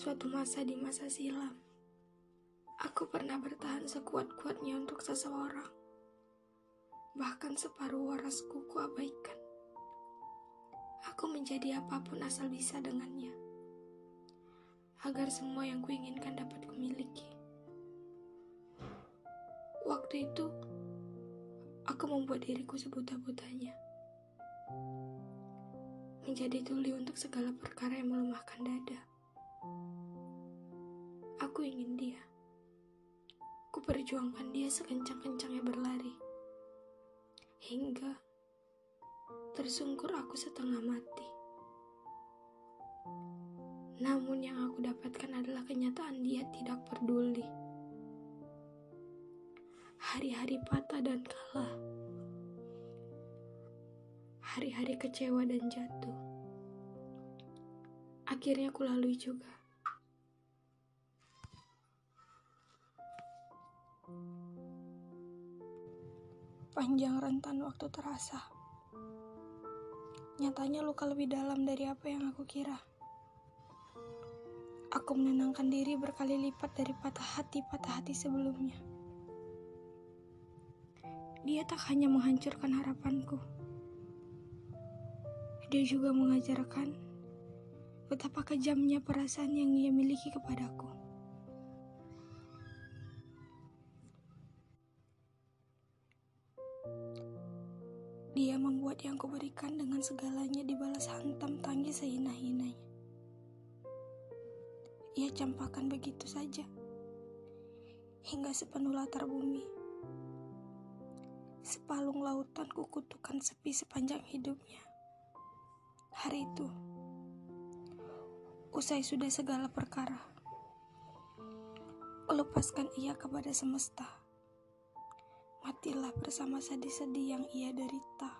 Suatu masa di masa silam, aku pernah bertahan sekuat-kuatnya untuk seseorang. Bahkan separuh warasku kuabaikan. Aku menjadi apa pun asal bisa dengannya. Agar semua yang kuinginkan dapat kumiliki. Waktu itu, aku membuat diriku sebuta-butanya menjadi tuli untuk segala perkara yang melemahkan dada. Aku ingin dia. Ku perjuangkan dia sekencang-kencangnya berlari. Hingga tersungkur aku setengah mati. Namun yang aku dapatkan adalah kenyataan dia tidak peduli. Hari-hari patah dan kalah hari-hari kecewa dan jatuh. Akhirnya aku lalui juga. Panjang rentan waktu terasa. Nyatanya luka lebih dalam dari apa yang aku kira. Aku menenangkan diri berkali lipat dari patah hati-patah hati sebelumnya. Dia tak hanya menghancurkan harapanku dia juga mengajarkan betapa kejamnya perasaan yang ia miliki kepadaku. Dia membuat yang kuberikan dengan segalanya dibalas hantam tangis sehina-hinanya. Ia campakkan begitu saja, hingga sepenuh latar bumi. Sepalung lautan kukutukan sepi sepanjang hidupnya hari itu. Usai sudah segala perkara, lepaskan ia kepada semesta. Matilah bersama sedih-sedih yang ia derita.